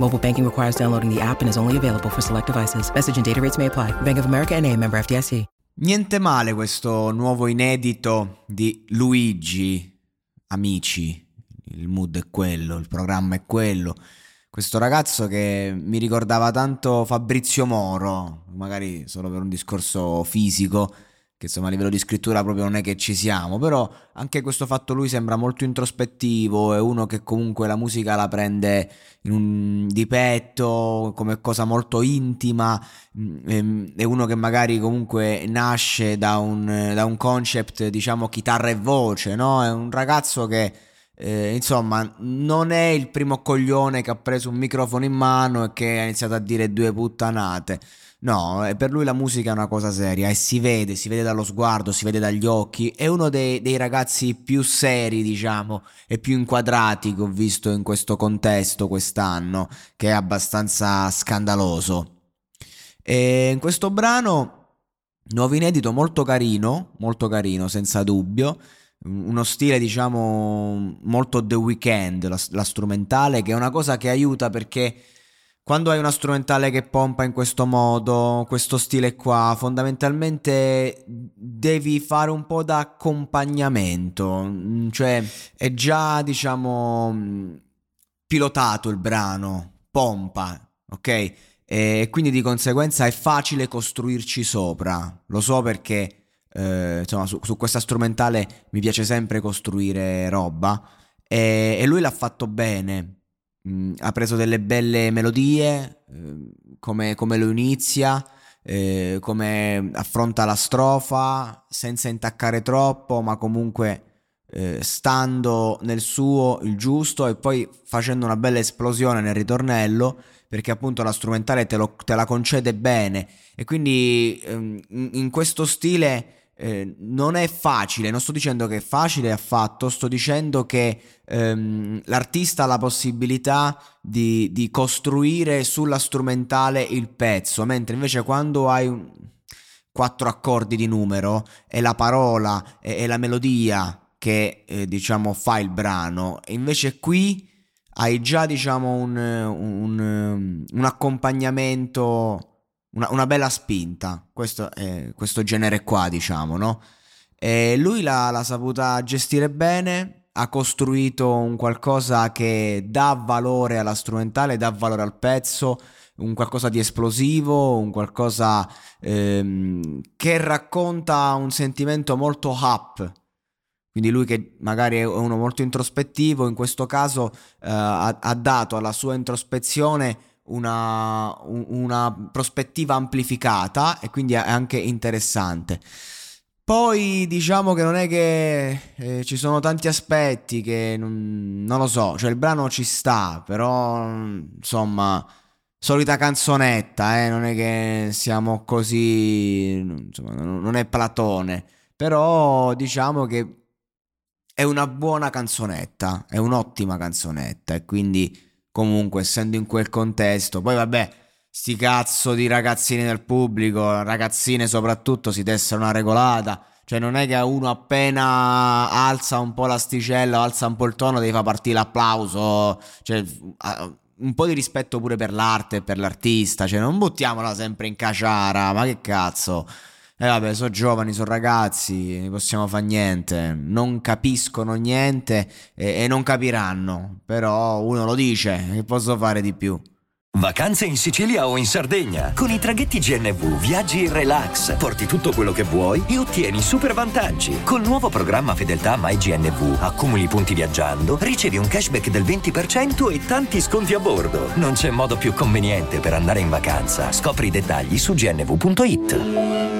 Mobile banking requires downloading the app and is only available for select devices. Message and data rates may apply. Bank of America and a member FDIC. Niente male questo nuovo inedito di Luigi, amici. Il mood è quello, il programma è quello. Questo ragazzo che mi ricordava tanto Fabrizio Moro, magari solo per un discorso fisico, che insomma a livello di scrittura proprio non è che ci siamo, però anche questo fatto lui sembra molto introspettivo, è uno che comunque la musica la prende un, di petto, come cosa molto intima, mm, è uno che magari comunque nasce da un, da un concept diciamo chitarra e voce, no? È un ragazzo che... Eh, insomma, non è il primo coglione che ha preso un microfono in mano e che ha iniziato a dire due puttanate. No, eh, per lui la musica è una cosa seria e si vede, si vede dallo sguardo, si vede dagli occhi. È uno dei, dei ragazzi più seri, diciamo, e più inquadrati che ho visto in questo contesto quest'anno, che è abbastanza scandaloso. E in questo brano, nuovo inedito, molto carino, molto carino, senza dubbio. Uno stile, diciamo, molto The Weeknd, la, la strumentale, che è una cosa che aiuta perché quando hai una strumentale che pompa in questo modo, questo stile qua, fondamentalmente devi fare un po' da accompagnamento, mm, cioè è già, diciamo, pilotato il brano, pompa, ok? E quindi di conseguenza è facile costruirci sopra. Lo so perché, eh, insomma, su, su, questa strumentale mi piace sempre costruire roba. E, e lui l'ha fatto bene. Mh, ha preso delle belle melodie, eh, come, come, lo inizia, eh, come affronta la strofa, senza intaccare troppo, ma comunque eh, stando nel suo il giusto e poi facendo una bella esplosione nel ritornello perché appunto la strumentale te, lo, te la concede bene. E quindi ehm, in, in questo stile eh, non è facile, non sto dicendo che è facile affatto, sto dicendo che ehm, l'artista ha la possibilità di, di, costruire sulla strumentale il pezzo, mentre invece quando hai un, quattro accordi di numero è la parola e, e la melodia che eh, diciamo fa il brano, e invece qui hai già diciamo un, un, un accompagnamento una, una bella spinta, questo, è, questo genere qua, diciamo, no? E lui l'ha, l'ha saputa gestire bene, ha costruito un qualcosa che dà valore alla strumentale, dà valore al pezzo, un qualcosa di esplosivo, un qualcosa ehm, che racconta un sentimento molto up. Quindi lui che magari è uno molto introspettivo, in questo caso eh, ha, ha dato alla sua introspezione una, una prospettiva amplificata e quindi è anche interessante. Poi diciamo che non è che eh, ci sono tanti aspetti che non, non, lo so, cioè il brano ci sta, però insomma, solita canzonetta, eh, non è che siamo così, insomma, non è Platone, però diciamo che è una buona canzonetta, è un'ottima canzonetta e quindi comunque essendo in quel contesto, poi vabbè, sti cazzo di ragazzini del pubblico, ragazzine soprattutto, si tessero una regolata. Cioè, non è che uno appena alza un po' l'asticella, alza un po' il tono, devi far partire l'applauso. Cioè, un po' di rispetto pure per l'arte e per l'artista. Cioè, non buttiamola sempre in caciara, ma che cazzo. E eh vabbè, sono giovani, sono ragazzi, non possiamo fare niente. Non capiscono niente e, e non capiranno. Però uno lo dice, che posso fare di più? Vacanze in Sicilia o in Sardegna. Con i traghetti GNV viaggi in relax, porti tutto quello che vuoi e ottieni super vantaggi. Col nuovo programma Fedeltà MyGNV accumuli punti viaggiando, ricevi un cashback del 20% e tanti sconti a bordo. Non c'è modo più conveniente per andare in vacanza. Scopri i dettagli su gnv.it.